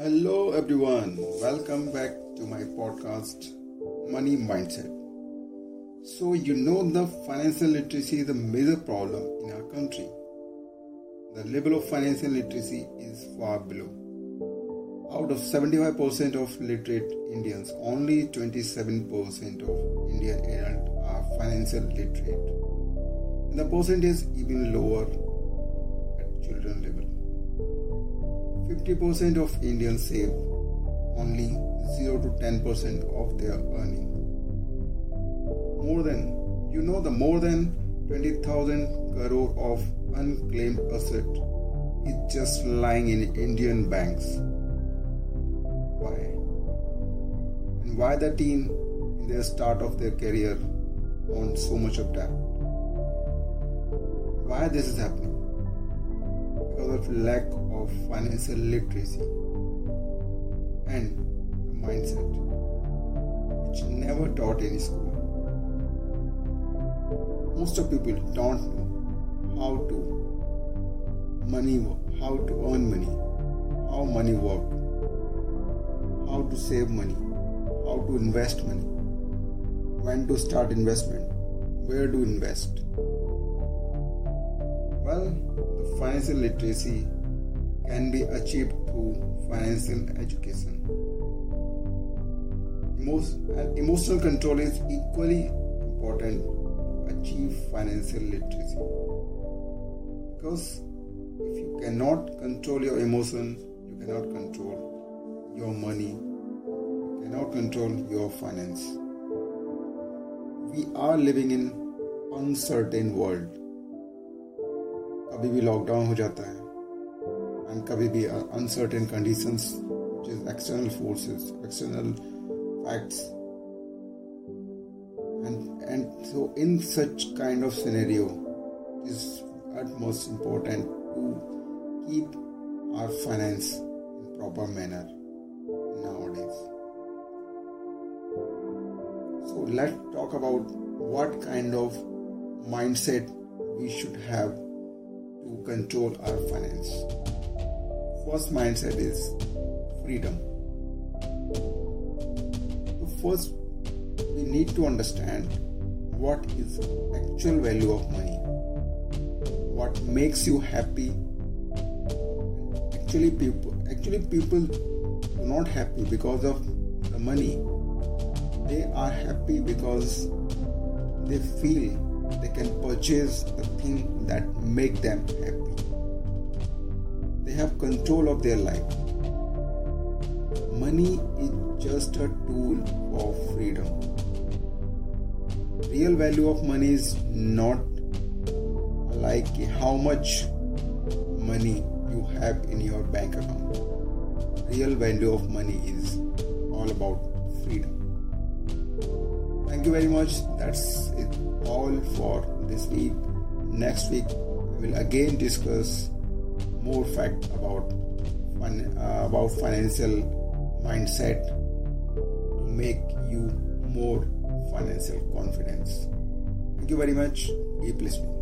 Hello, everyone. Welcome back to my podcast, Money Mindset. So, you know, the financial literacy is a major problem in our country. The level of financial literacy is far below. Out of 75% of literate Indians, only 27% of Indian adults are financial literate. And the percentage is even lower 50% of Indians save only 0 to 10% of their earning. More than, you know, the more than 20,000 crore of unclaimed asset is just lying in Indian banks. Why? And why the team in the start of their career on so much of debt? Why this is happening? Because of lack of financial literacy and mindset which never taught in school. Most of people don't know how to money how to earn money, how money work, how to save money, how to invest money, when to start investment, where to invest. Well, financial literacy can be achieved through financial education. emotional control is equally important to achieve financial literacy. Because if you cannot control your emotions, you cannot control your money, you cannot control your finance. We are living in uncertain world. कभी भी lockdown हो जाता है and कभी भी uncertain condition external forces external facts and and so in such kind of scenario is at most important to keep our finance in proper manner Let's talk about what kind of mindset we should have. To control our finance first mindset is freedom. So first, we need to understand what is actual value of money, what makes you happy. Actually, people actually people are not happy because of the money. They are happy because they feel they can purchase the thing that make them happy they have control of their life. Money is just a tool of freedom. Real value of money is not like how much money you have in your bank account. Real value of money is all about freedom. You very much. That's it all for this week. Next week, we will again discuss more fact about uh, about financial mindset to make you more financial confidence. Thank you very much. Keep listening.